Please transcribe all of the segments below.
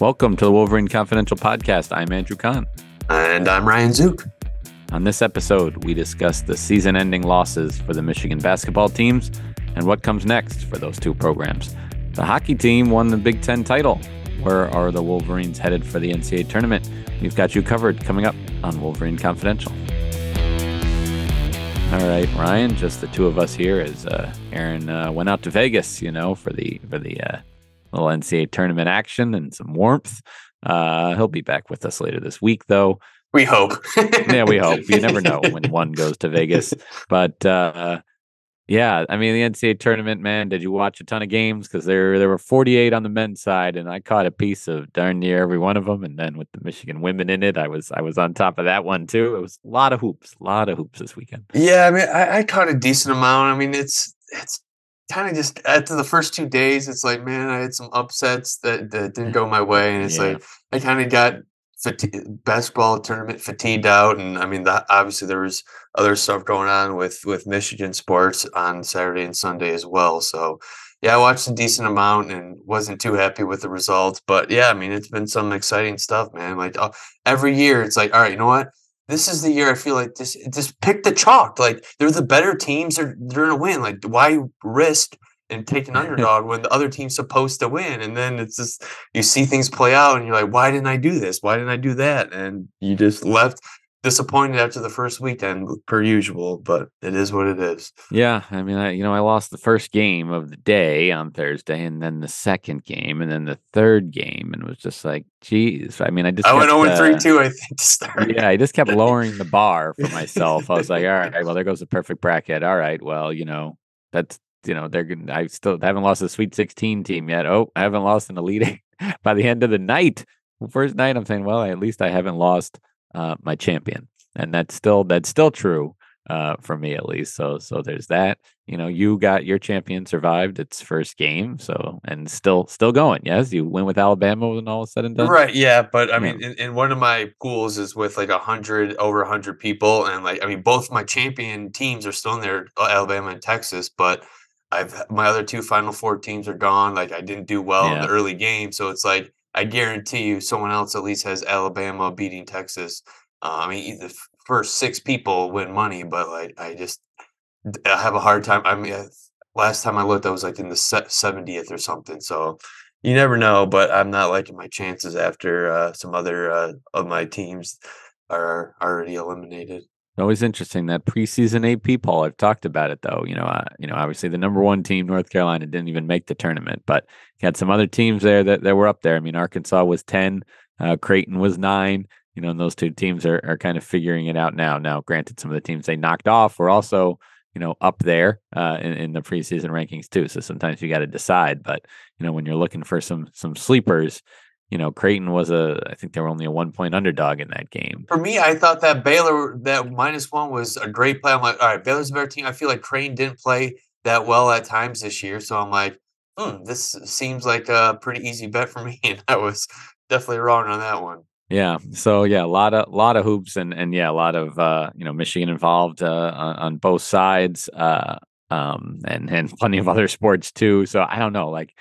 Welcome to the Wolverine Confidential Podcast. I'm Andrew Kahn. And I'm Ryan Zook. On this episode, we discuss the season ending losses for the Michigan basketball teams and what comes next for those two programs. The hockey team won the Big Ten title. Where are the Wolverines headed for the NCAA tournament? We've got you covered coming up on Wolverine Confidential. All right, Ryan, just the two of us here as uh, Aaron uh, went out to Vegas, you know, for the for the uh, little NCAA tournament action and some warmth. Uh, he'll be back with us later this week, though. We hope. yeah, we hope. You never know when one goes to Vegas, but uh, yeah, I mean the NCAA tournament, man. Did you watch a ton of games? Because there there were 48 on the men's side, and I caught a piece of darn near every one of them. And then with the Michigan women in it, I was I was on top of that one too. It was a lot of hoops, a lot of hoops this weekend. Yeah, I mean, I, I caught a decent amount. I mean, it's it's kind of just after the first two days, it's like, man, I had some upsets that, that didn't go my way, and it's yeah. like I kind of got basketball tournament fatigued out, and I mean, the, obviously there was other stuff going on with with Michigan sports on Saturday and Sunday as well. So, yeah, I watched a decent amount and wasn't too happy with the results, but yeah, I mean, it's been some exciting stuff, man. Like uh, every year, it's like, all right, you know what? This is the year I feel like this just pick the chalk. Like they're the better teams, they're they're gonna win. Like why risk and take an underdog when the other team's supposed to win? And then it's just you see things play out and you're like, why didn't I do this? Why didn't I do that? And you just left disappointed after the first weekend per usual, but it is what it is. Yeah, I mean, I you know I lost the first game of the day on Thursday, and then the second game, and then the third game, and it was just like, geez. I mean, I just I went over three uh, two. I think to start. Yeah, I just kept lowering the bar for myself. I was like, all right, well, there goes the perfect bracket. All right, well, you know, that's you know they're gonna. I still haven't lost a Sweet Sixteen team yet. Oh, I haven't lost an Elite Eight by the end of the night. First night, I'm saying, well, at least I haven't lost uh, my champion, and that's still that's still true uh, for me at least. So so there's that. You know, you got your champion survived its first game, so and still still going. Yes, you win with Alabama when all is said and done. Right. Yeah, but I mean, in, in, one of my pools is with like a hundred over a hundred people, and like I mean, both my champion teams are still in there, uh, Alabama and Texas, but. I've my other two Final Four teams are gone. Like I didn't do well yeah. in the early game, so it's like I guarantee you, someone else at least has Alabama beating Texas. Uh, I mean, the first six people win money, but like I just I have a hard time. I mean, last time I looked, I was like in the seventieth or something. So you never know. But I'm not liking my chances after uh, some other uh, of my teams are already eliminated always interesting that preseason AP poll. I've talked about it though. You know, uh, you know, obviously the number one team, North Carolina, didn't even make the tournament, but you had some other teams there that, that were up there. I mean, Arkansas was ten, uh, Creighton was nine. You know, and those two teams are are kind of figuring it out now. Now, granted, some of the teams they knocked off were also you know up there uh, in, in the preseason rankings too. So sometimes you got to decide. But you know, when you're looking for some some sleepers, you know, Creighton was a, I think they were only a one point underdog in that game. For me, I thought that Baylor, that minus one was a great play. I'm like, all right, Baylor's a better team. I feel like Creighton didn't play that well at times this year. So I'm like, hmm, this seems like a pretty easy bet for me. And I was definitely wrong on that one. Yeah. So yeah, a lot of lot of hoops and and yeah, a lot of uh, you know Michigan involved uh, on, on both sides, uh, um, and and plenty of other sports too. So I don't know, like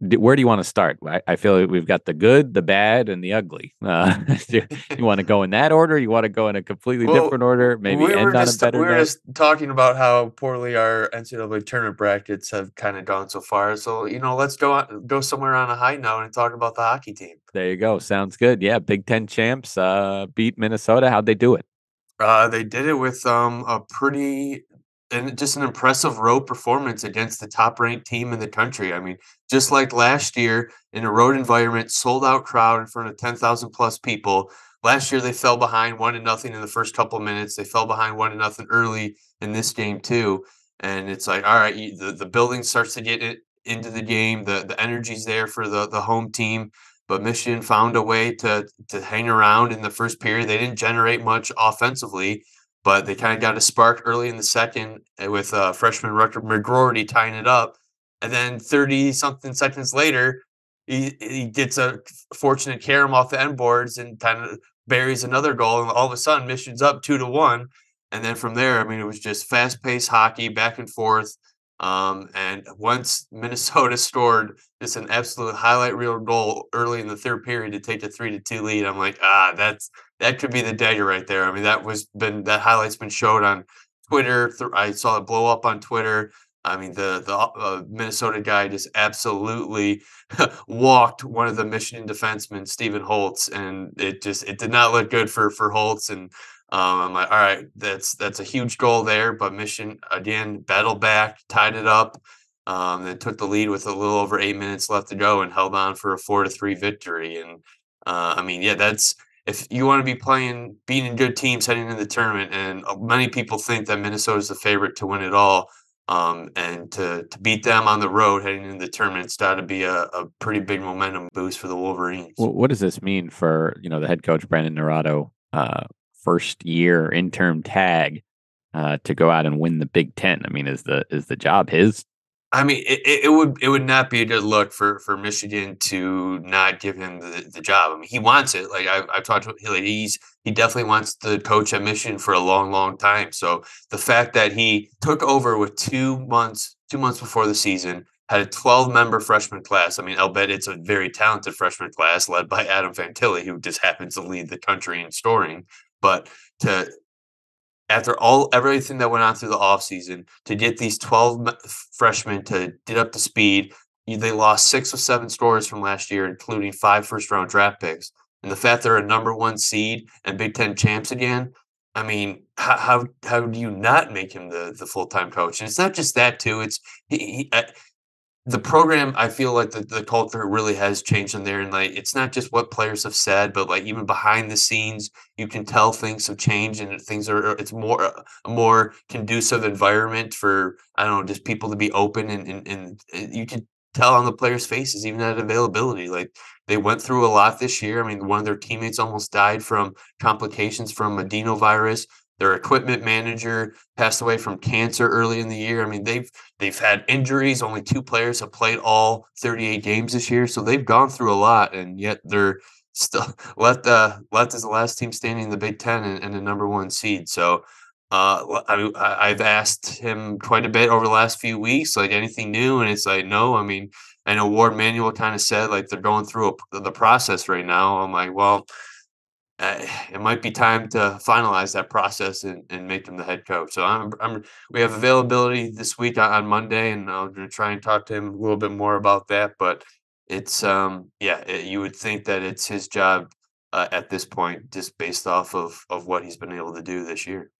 where do you want to start? I, I, feel like we've got the good, the bad, and the ugly. Uh, you want to go in that order? You want to go in a completely well, different order? Maybe we end on just, a better. We were just talking about how poorly our NCAA tournament brackets have kind of gone so far. So you know, let's go on, go somewhere on a high note and talk about the hockey team. There you go. Sounds good. Yeah, Big Ten champs uh, beat Minnesota. How'd they do it? Uh, they did it with um, a pretty and just an impressive road performance against the top ranked team in the country. I mean, just like last year in a road environment, sold out crowd in front of 10,000 plus people. Last year they fell behind one to nothing in the first couple of minutes. They fell behind one to nothing early in this game too. And it's like, all right, the, the building starts to get it into the game. The the energy's there for the the home team. But Michigan found a way to to hang around in the first period. They didn't generate much offensively, but they kind of got a spark early in the second eh, with uh, freshman Rutger McGroarty tying it up. And then 30 something seconds later, he, he gets a fortunate carom off the end boards and kind of buries another goal. And all of a sudden, Michigan's up two to one. And then from there, I mean, it was just fast paced hockey back and forth. Um, and once Minnesota scored just an absolute highlight reel goal early in the third period to take the three to two lead, I'm like, ah, that's that could be the dagger right there. I mean, that was been that highlight's been showed on Twitter. I saw it blow up on Twitter. I mean, the the uh, Minnesota guy just absolutely walked one of the Michigan defensemen, Steven Holtz, and it just it did not look good for for Holtz. And um, I'm like, all right, that's that's a huge goal there. But Michigan again battled back, tied it up, um, then took the lead with a little over eight minutes left to go, and held on for a four to three victory. And uh, I mean, yeah, that's if you want to be playing, being beating good teams heading into the tournament, and uh, many people think that Minnesota is the favorite to win it all, um, and to to beat them on the road heading into the tournament, it's got to be a, a pretty big momentum boost for the Wolverines. Well, what does this mean for you know the head coach Brandon Naurato, uh, first year interim tag, uh, to go out and win the Big Ten? I mean, is the is the job his? I mean, it, it would it would not be a good look for for Michigan to not give him the, the job. I mean, he wants it. Like I've, I've talked to him, like he's he definitely wants to coach at Michigan for a long, long time. So the fact that he took over with two months two months before the season, had a 12 member freshman class. I mean, I'll bet it's a very talented freshman class led by Adam Fantilli, who just happens to lead the country in scoring. But to after all everything that went on through the offseason to get these 12 freshmen to get up to speed they lost six or seven scores from last year including five first round draft picks. And the fact they're a number one seed and big ten champs again i mean how how, how do you not make him the, the full-time coach? And it's not just that too it's he, he, uh, the program i feel like the, the culture really has changed in there and like it's not just what players have said but like even behind the scenes you can tell things have changed and things are it's more uh, a more conducive environment for i don't know just people to be open and and, and you can tell on the players faces even at availability like they went through a lot this year. I mean one of their teammates almost died from complications from adenovirus their equipment manager passed away from cancer early in the year. I mean, they've they've had injuries. Only two players have played all 38 games this year, so they've gone through a lot, and yet they're still left. the left as the last team standing in the Big Ten and, and the number one seed. So. Uh, I, I've asked him quite a bit over the last few weeks, like anything new, and it's like no. I mean, I know Warde Manuel kind of said like they're going through a, the process right now. I'm like, well, uh, it might be time to finalize that process and, and make him the head coach. So I'm, I'm we have availability this week on Monday, and I'm going to try and talk to him a little bit more about that. But it's um yeah, it, you would think that it's his job uh, at this point, just based off of of what he's been able to do this year.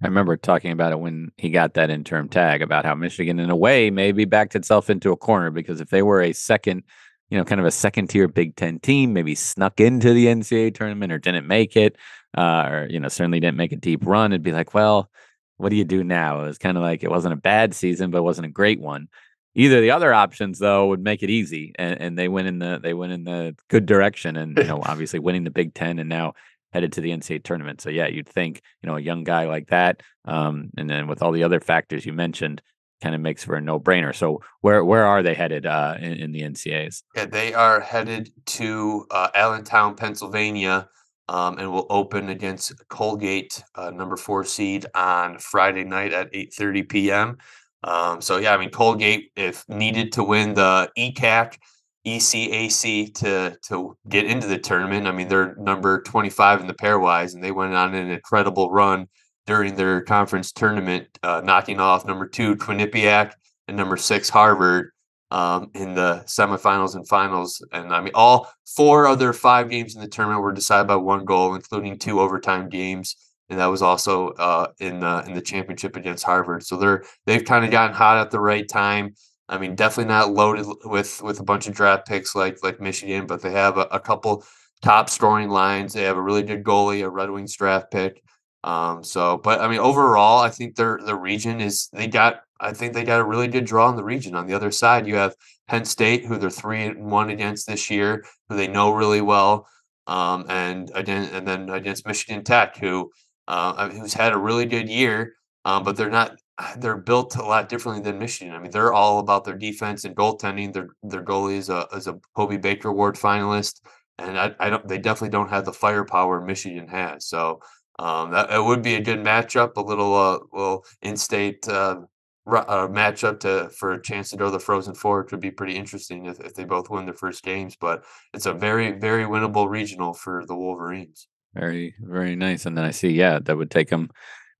I remember talking about it when he got that interim tag about how Michigan, in a way, maybe backed itself into a corner because if they were a second you know, kind of a second tier Big Ten team, maybe snuck into the NCAA tournament or didn't make it, uh, or, you know, certainly didn't make a deep run, it'd be like, well, what do you do now? It was kind of like it wasn't a bad season, but it wasn't a great one. Either the other options though would make it easy, and, and they went in the they went in the good direction, and you know obviously winning the Big Ten and now headed to the NCAA tournament. So yeah, you'd think you know a young guy like that, um, and then with all the other factors you mentioned, kind of makes for a no brainer. So where where are they headed uh, in, in, the NCAs? Yeah, they are headed to uh, Allentown, Pennsylvania, um, and will open against Colgate, uh, number four seed, on Friday night at eight thirty p.m. Um, so yeah, I mean Colgate, if needed to win the ECAC, ECAC to to get into the tournament, I mean they're number 25 in the pairwise, and they went on an incredible run during their conference tournament, uh, knocking off number two Quinnipiac and number six Harvard um, in the semifinals and finals. And I mean, all four other five games in the tournament were decided by one goal, including two overtime games and that was also uh, in the in the championship against Harvard. So they're they've kind of gotten hot at the right time. I mean, definitely not loaded with with a bunch of draft picks like like Michigan, but they have a, a couple top scoring lines. They have a really good goalie, a Red Wings draft pick. Um, so, but I mean, overall, I think their the region is they got. I think they got a really good draw in the region. On the other side, you have Penn State, who they're three and one against this year, who they know really well, um, and again, and then against Michigan Tech, who uh, who's had a really good year, um, but they're not. They're built a lot differently than Michigan. I mean, they're all about their defense and goaltending. Their their goalie is a is a Hobey Baker Award finalist, and I, I don't. They definitely don't have the firepower Michigan has. So um, that it would be a good matchup, a little uh, little in-state uh, uh, matchup to for a chance to go to the Frozen Four. It would be pretty interesting if, if they both win their first games. But it's a very very winnable regional for the Wolverines. Very, very nice. And then I see, yeah, that would take them.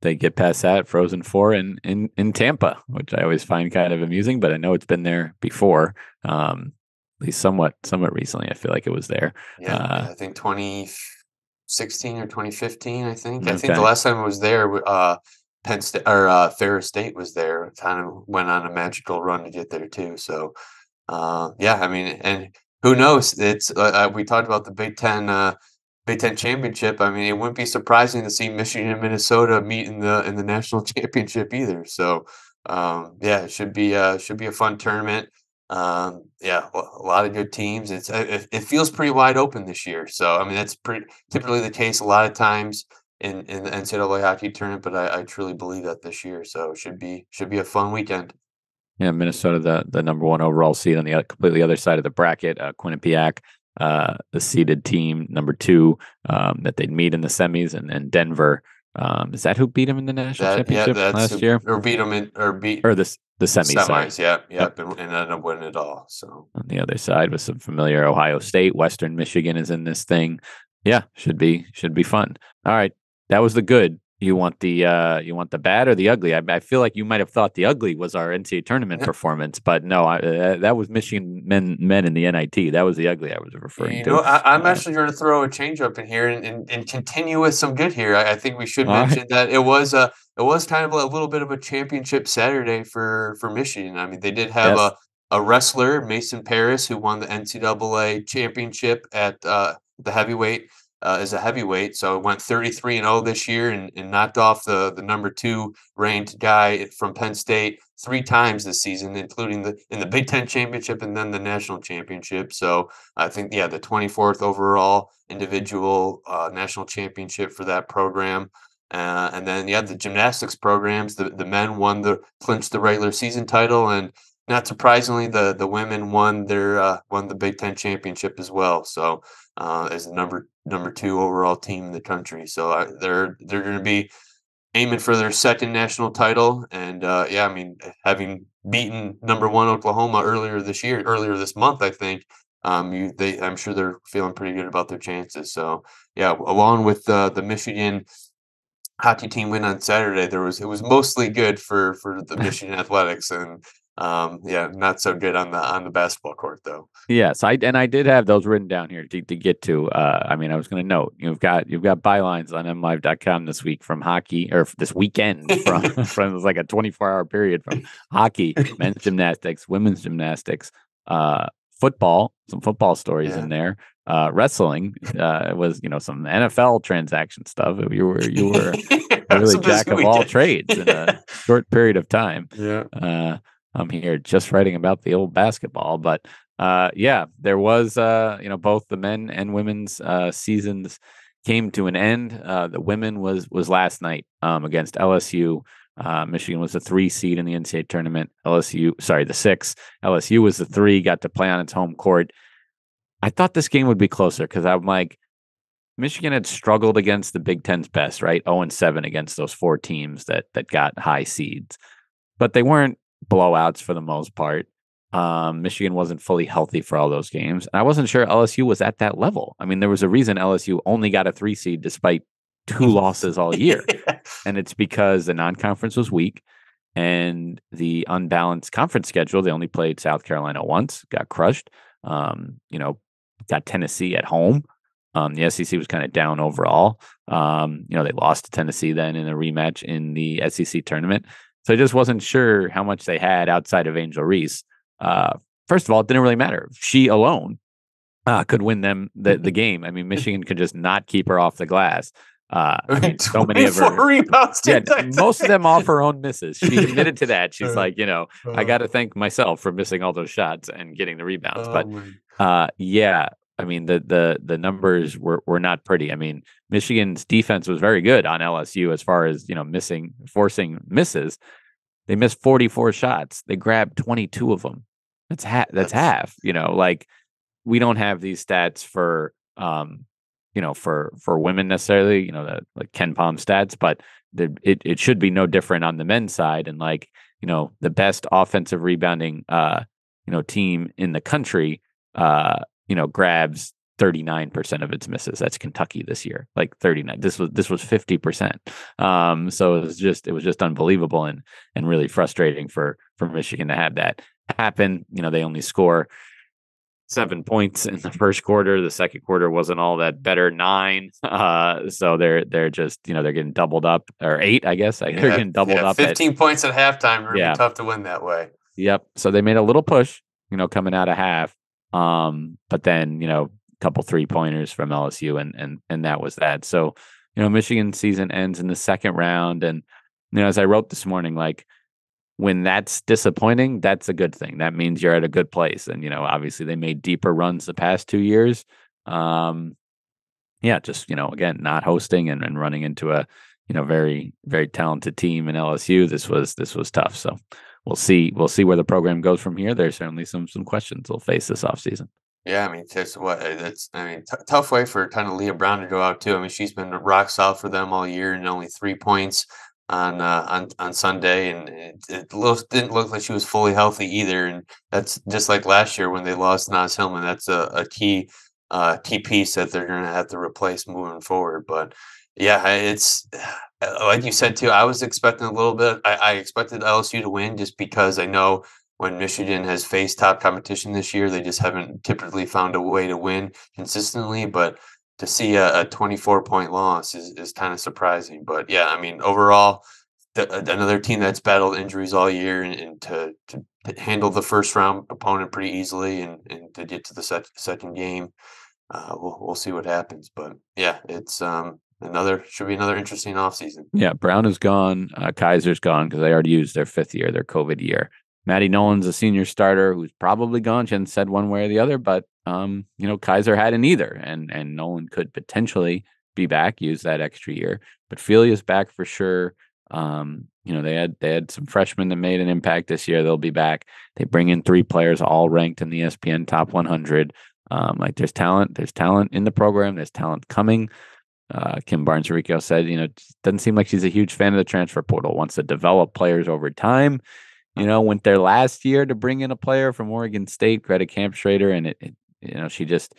They get past that Frozen Four in in in Tampa, which I always find kind of amusing. But I know it's been there before, um, at least somewhat somewhat recently. I feel like it was there. Yeah, uh, I think 2016 or 2015. I think. Okay. I think the last time it was there, uh, Penn State or uh, Ferris State was there. Kind of went on a magical run to get there too. So, uh, yeah, I mean, and who knows? It's uh, uh we talked about the Big Ten uh, Big Ten championship, I mean, it wouldn't be surprising to see Michigan and Minnesota meet in the in the national championship either. So, um, yeah, it should be uh, should be a fun tournament. Um, yeah, a lot of good teams. It's it, it, feels pretty wide open this year. So, I mean, that's pretty typically the case a lot of times in in the NCAA hockey tournament. But I, I truly believe that this year. So, it should be should be a fun weekend. Yeah, Minnesota, the the number one overall seed on the completely other side of the bracket. Uh, Quinnipiac uh, the seeded team number two um, that they'd meet in the semis, and, and Denver. Um, is that who beat them in the national that, championship yeah, last who, year? Or beat them in, or beat or the the semis? Semis, yeah, yep, yep. And, and ended up winning it all. So on the other side was some familiar Ohio State, Western Michigan is in this thing. Yeah, should be should be fun. All right, that was the good. You want the uh, you want the bad or the ugly? I, I feel like you might have thought the ugly was our NCAA tournament performance, but no, I, uh, that was Michigan men men in the NIT. That was the ugly I was referring you to. Know, I, am actually going to throw a change up in here and, and, and continue with some good here. I, I think we should mention right. that it was a it was kind of a little bit of a championship Saturday for for Michigan. I mean, they did have yes. a a wrestler Mason Paris who won the NCAA championship at uh, the heavyweight uh, as a heavyweight. So it went 33 and 0 this year and, and knocked off the, the number two ranked guy from Penn State three times this season, including the in the Big Ten championship and then the national championship. So I think, yeah, the 24th overall individual uh, national championship for that program. Uh, and then, yeah, the gymnastics programs, the, the men won the clinched the regular season title and not surprisingly, the the women won their uh, won the Big Ten championship as well. So uh, as the number number two overall team in the country. So uh, they're they're going to be aiming for their second national title. And uh, yeah, I mean, having beaten number one Oklahoma earlier this year, earlier this month, I think. Um, you, they, I'm sure they're feeling pretty good about their chances. So yeah, along with uh, the Michigan hockey team win on Saturday, there was it was mostly good for for the Michigan Athletics, and um, yeah, not so good on the on the basketball court though. Yes, I and I did have those written down here to, to get to. Uh, I mean, I was going to note you've got you've got bylines on mlive.com this week from hockey or this weekend from from like a 24 hour period from hockey, men's gymnastics, women's gymnastics, uh, football, some football stories yeah. in there. Uh, wrestling uh, was you know some NFL transaction stuff. You were you were really jack of all trades in a short period of time. Yeah. Uh, I'm here just writing about the old basketball. But uh, yeah, there was, uh, you know, both the men and women's uh, seasons came to an end. Uh, the women was was last night um, against LSU. Uh, Michigan was the three seed in the NCAA tournament. LSU, sorry, the six. LSU was the three. Got to play on its home court. I thought this game would be closer because I'm like, Michigan had struggled against the Big Ten's best, right? 0 and 7 against those four teams that that got high seeds. But they weren't blowouts for the most part. Um, Michigan wasn't fully healthy for all those games. And I wasn't sure LSU was at that level. I mean, there was a reason LSU only got a three seed despite two losses all year. yeah. And it's because the non conference was weak and the unbalanced conference schedule. They only played South Carolina once, got crushed. Um, you know, got Tennessee at home. Um, the SEC was kind of down overall. Um, you know, they lost to Tennessee then in a rematch in the SEC tournament. So I just wasn't sure how much they had outside of Angel Reese. Uh, first of all, it didn't really matter. She alone uh, could win them the, the game. I mean, Michigan could just not keep her off the glass. Uh, I mean, so many of her rebounds. Yeah, most of them off her own misses. She admitted to that. She's like, you know, I got to thank myself for missing all those shots and getting the rebounds. but oh uh, yeah, I mean the the the numbers were were not pretty. I mean, Michigan's defense was very good on LSU as far as you know missing forcing misses. They missed 44 shots. They grabbed 22 of them. That's half. That's, that's half. You know, like we don't have these stats for um, you know, for for women necessarily. You know, the like KenPom stats, but the, it it should be no different on the men's side. And like you know, the best offensive rebounding uh, you know team in the country uh, you know, grabs 39% of its misses. That's Kentucky this year, like 39. This was this was 50%. Um, so it was just it was just unbelievable and and really frustrating for for Michigan to have that happen. You know, they only score seven points in the first quarter. The second quarter wasn't all that better, nine. Uh, so they're they're just you know they're getting doubled up or eight, I guess. They're getting doubled yeah, up. Fifteen at, points at halftime. Really yeah. tough to win that way. Yep. So they made a little push, you know, coming out of half. Um, but then, you know, a couple three pointers from LSU and and and that was that. So, you know, Michigan season ends in the second round. And, you know, as I wrote this morning, like when that's disappointing, that's a good thing. That means you're at a good place. And, you know, obviously they made deeper runs the past two years. Um, yeah, just, you know, again, not hosting and, and running into a, you know, very, very talented team in LSU. This was this was tough. So we'll see we'll see where the program goes from here. There's certainly some some questions they'll face this offseason. Yeah, I mean, it's what it's. I mean, t- tough way for kind of Leigha Brown to go out too. I mean, she's been rock solid for them all year, and only three points on uh, on on Sunday, and it, it looked, didn't look like she was fully healthy either. And that's just like last year when they lost Naz Hillmon. That's a, a key uh, key piece that they're going to have to replace moving forward. But yeah, it's uh, like you said too. I was expecting a little bit. I, I expected LSU to win just because I know when Michigan has faced top competition this year, they just haven't typically found a way to win consistently. But to see a, a 24 point loss is, is kind of surprising. But yeah, I mean, overall, the, another team that's battled injuries all year and, and to, to, handle the first round opponent pretty easily and, and to get to the second game, uh, we'll, we'll see what happens. But yeah, it's um, another should be another interesting offseason. Yeah, Brown is gone. Uh, Kiser's gone because they already used their fifth year, their COVID year. Maddie Nolan's a senior starter who's probably gone. She hasn't said one way or the other, but um, you know, Kiser hadn't either, and and Nolan could potentially be back, use that extra year. But Phelia's back for sure. Um, you know, they had they had some freshmen that made an impact this year. They'll be back. They bring in three players all ranked in the ESPN top 100. Um, like there's talent, there's talent in the program. There's talent coming. Uh, Kim Barnes Arico said, you know, doesn't seem like she's a huge fan of the transfer portal. Wants to develop players over time. You know, went there last year to bring in a player from Oregon State, Greta Schrader, and it, it, you know, she just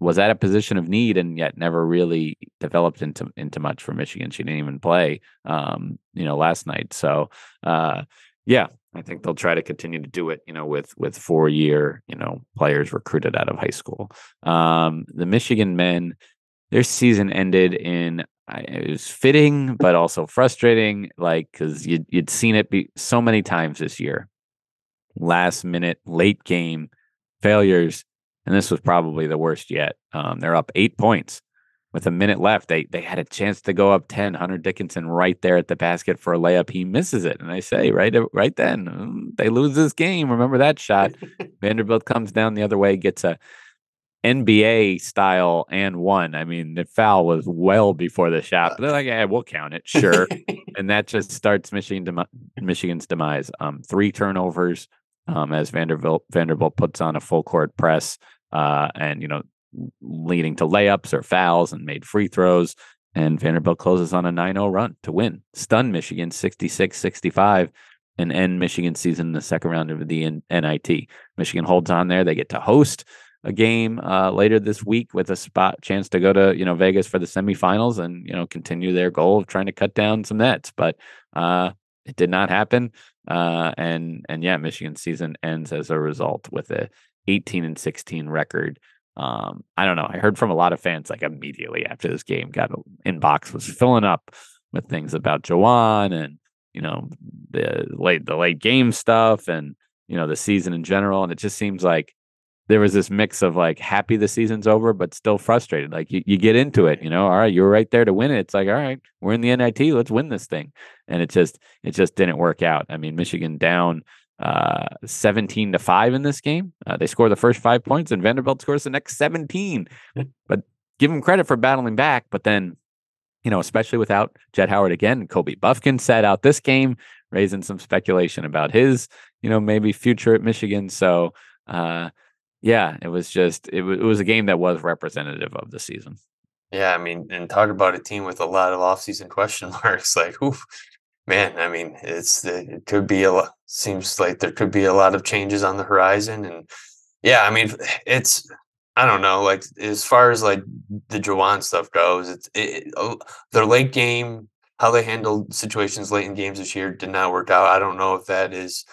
was at a position of need and yet never really developed into into much for Michigan. She didn't even play, um, you know, last night. So, uh, yeah, I think they'll try to continue to do it, you know, with with four year, you know, players recruited out of high school. Um, the Michigan men their season ended in it was fitting but also frustrating like because you'd, you'd seen it be so many times this year. Last minute late game failures and this was probably the worst yet. Um, they're up eight points with a minute left. They they had a chance to go up 10 hunter dickinson right there at the basket for a layup. He misses it and i say right right then mm, they lose this game. Remember that shot? Vanderbilt comes down the other way gets a NBA style and one. I mean, the foul was well before the shot, but they're like, yeah, we'll count it, sure. and that just starts Michigan dem- Michigan's demise. Um, three turnovers um, as Vanderbilt Vanderbilt puts on a full court press, uh, and you know, leading to layups or fouls and made free throws. And Vanderbilt closes on a 9-0 run to win, stun Michigan 66-65. and end Michigan season in the second round of the NIT. Michigan holds on there; they get to host a game uh, later this week with a spot chance to go to you know Vegas for the semifinals and you know continue their goal of trying to cut down some nets. But uh, it did not happen, uh, and and yeah, Michigan season ends as a result with a 18 and 16 record. Um, I don't know. I heard from a lot of fans like immediately after this game, got inbox was filling up with things about Juwan and you know the late the late game stuff and you know the season in general. And it just seems like there was this mix of like happy the season's over, but still frustrated. Like you, you get into it, you know, all right, you were right there to win it. It's like, all right, we're in the NIT, let's win this thing. And it just it just didn't work out. I mean, Michigan down uh 17 to 5 in this game. Uh, they score the first 5 points and Vanderbilt scores the next 17. but give them credit for battling back, but then you know, especially without Jett Howard again, Kobe Bufkin sat out this game, raising some speculation about his, you know, maybe future at Michigan. So, uh yeah, it was just it, w- it was a game that was representative of the season. Yeah, I mean, and talk about a team with a lot of offseason question marks. Like, oof, man, I mean, it's uh, it could be a lot. Seems like there could be a lot of changes on the horizon, and yeah, I mean, it's I don't know. Like as far as like the Juwan stuff goes, it's it, it, oh, their late game, how they handled situations late in games this year did not work out. I don't know if that is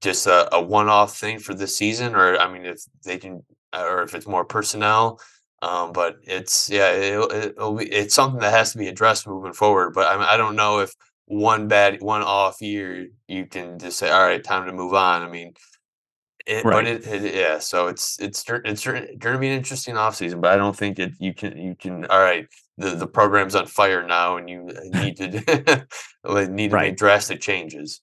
just a, a one-off thing for this season, or I mean, if they can, or if it's more personnel. Um, but it's yeah, it'll, it'll be, it's something that has to be addressed moving forward. But I mean, I don't know if one bad, one off year you can just say, all right, time to move on. I mean, it, right. but it, it, yeah, so it's it's it's going to be an interesting offseason, but I don't think it you can you can all right the the program's on fire now and you need to need to right. make drastic changes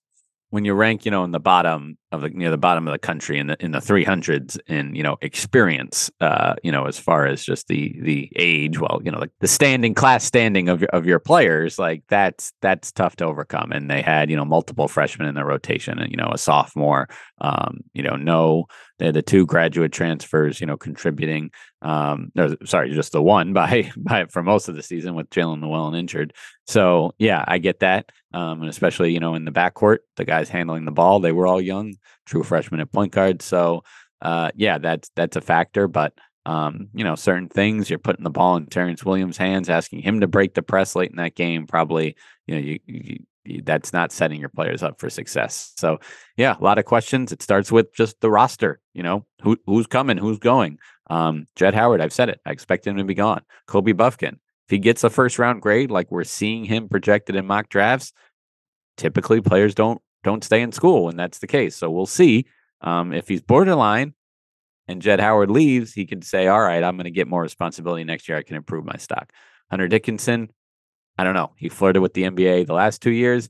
when you rank, you know, in the bottom of the near the bottom of the country in the in the three hundreds in you know experience, uh, you know, as far as just the the age, well, you know, like the standing class standing of of your players, like that's that's tough to overcome. And they had you know multiple freshmen in their rotation, and you know a sophomore, um, you know, no, they had the two graduate transfers, you know, contributing. Um, sorry, just the one by by for most of the season with Jaelin Llewellyn injured. So yeah, I get that, um, and especially you know in the backcourt, the guys handling the ball, they were all young, true freshman at point guard. So uh, yeah, that's that's a factor, but. Um, you know, certain things you're putting the ball in Terrance Williams' hands, asking him to break the press late in that game. Probably, you know, you, you that's not setting your players up for success. So, yeah, a lot of questions. It starts with just the roster. You know, who who's coming, who's going. Um, Jett Howard, I've said it. I expect him to be gone. Kobe Bufkin, if he gets a first round grade like we're seeing him projected in mock drafts, typically players don't don't stay in school when that's the case. So we'll see. Um, if he's borderline and Jett Howard leaves, he can say, "All right, I'm going to get more responsibility next year. I can improve my stock." Hunter Dickinson, I don't know. He flirted with the NBA the last two years.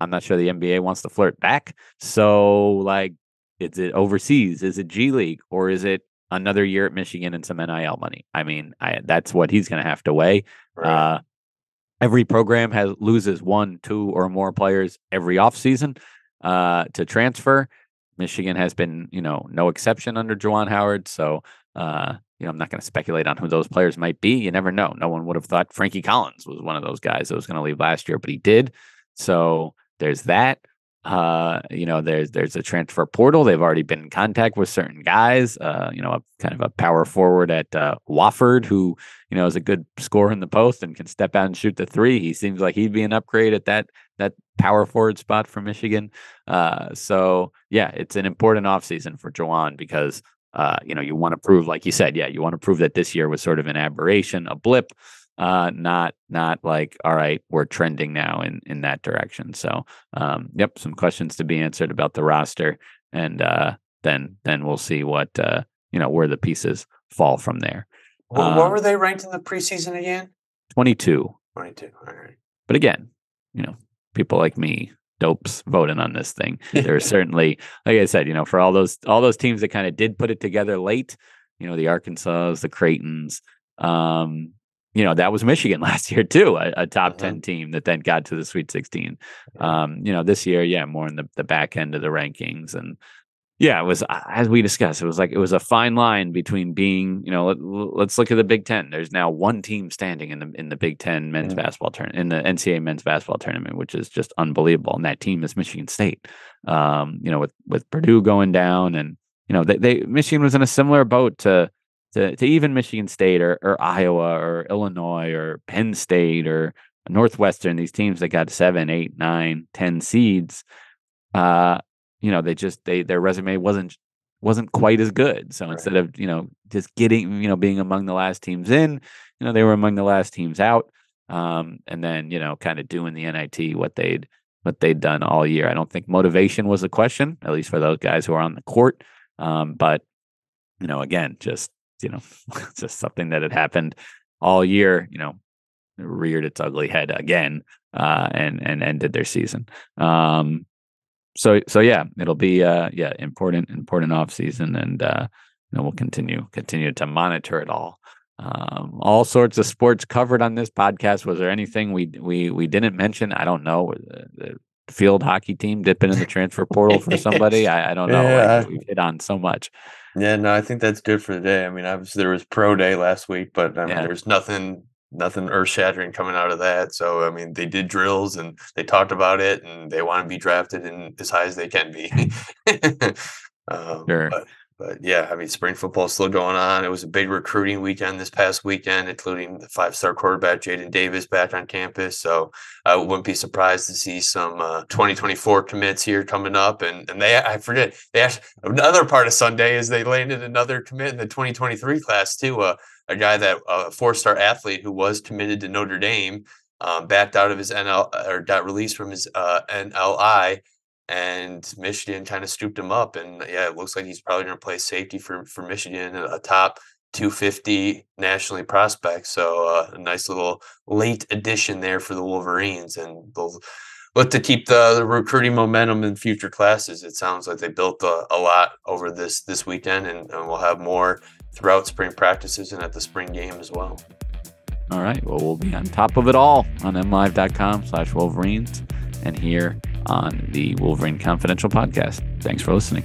I'm not sure the NBA wants to flirt back. So, like, is it overseas? Is it G League? Or is it another year at Michigan and some NIL money? I mean, I, that's what he's going to have to weigh. Right. Uh, every program has loses one, two, or more players every offseason uh, to transfer. Michigan has been, you know, no exception under Juwan Howard. So, uh, you know, I'm not going to speculate on who those players might be. You never know. No one would have thought Frankie Collins was one of those guys that was going to leave last year, but he did. So there's that. Uh, you know, there's there's a transfer portal. They've already been in contact with certain guys. Uh, you know, a kind of a power forward at uh, Wofford, who you know is a good scorer in the post and can step out and shoot the three. He seems like he'd be an upgrade at that that power forward spot for Michigan. Uh, so yeah, it's an important offseason for Juwan because uh, you know, you want to prove, like you said, yeah, you want to prove that this year was sort of an aberration, a blip, uh, not not like, all right, we're trending now in in that direction. So, um, yep, some questions to be answered about the roster, and uh, then then we'll see what uh, you know where the pieces fall from there. Well, what um were they ranked in the preseason again? Twenty two. Twenty two. All right. But again, you know, people like me dopes voting on this thing. There's certainly, like I said, you know, for all those all those teams that kind of did put it together late, you know, the Arkansas, the Creightons, um, you know, that was Michigan last year too, a, a top uh-huh. 10 team that then got to the Sweet 16. Um, you know, this year, yeah, more in the, the back end of the rankings and Yeah, it was as we discussed. It was like it was a fine line between being, you know, let, us look at the Big Ten. There's now one team standing in the in the Big Ten men's mm-hmm. basketball tournament, in the NCAA men's basketball tournament, which is just unbelievable. And that team is Michigan State. Um, you know, with with Purdue going down, and you know, they, they Michigan was in a similar boat to to, to even Michigan State or, or Iowa or Illinois or Penn State or Northwestern. These teams that got seven, eight, nine, ten seeds. Uh, you know, they just they their resume wasn't wasn't quite as good. So right. instead of you know just getting you know being among the last teams in, you know they were among the last teams out, um, and then you know kind of doing the NIT what they'd what they'd done all year. I don't think motivation was a question, at least for those guys who are on the court. Um, but you know, again, just you know, just something that had happened all year. You know, reared its ugly head again uh, and and ended their season. Um, so so yeah, it'll be uh yeah important important off season, and uh, you know we'll continue continue to monitor it all. Um, all sorts of sports covered on this podcast. Was there anything we we we didn't mention? I don't know. The, the field hockey team dipping in the transfer portal for somebody. I, I don't know. Yeah. Like, we've hit on so much. Yeah, no, I think that's good for the day. I mean, obviously there was pro day last week, but I mean, yeah. there's nothing nothing earth shattering coming out of that. So I mean, they did drills and they talked about it, and they want to be drafted in as high as they can be. um, sure. But, but yeah, I mean, spring football is still going on. It was a big recruiting weekend this past weekend, including the five-star quarterback Jadyn Davis back on campus. So I wouldn't be surprised to see some uh, 2024 commits here coming up. And and they, I forget, they actually, another part of Sunday is they landed another commit in the 2023 class too. Uh, a guy that a four-star athlete who was committed to Notre Dame, um, backed out of his NL or got released from his uh, NLI, and Michigan kind of stooped him up. And yeah, it looks like he's probably going to play safety for for Michigan, a top 250 nationally prospect. So uh, a nice little late addition there for the Wolverines, and look to keep the, the recruiting momentum in future classes. It sounds like they built a, a lot over this this weekend, and, and we'll have more throughout spring practices and at the spring game as well. All right. Well, we'll be on top of it all on mlive.com slash Wolverines and here on the Wolverine Confidential podcast. Thanks for listening.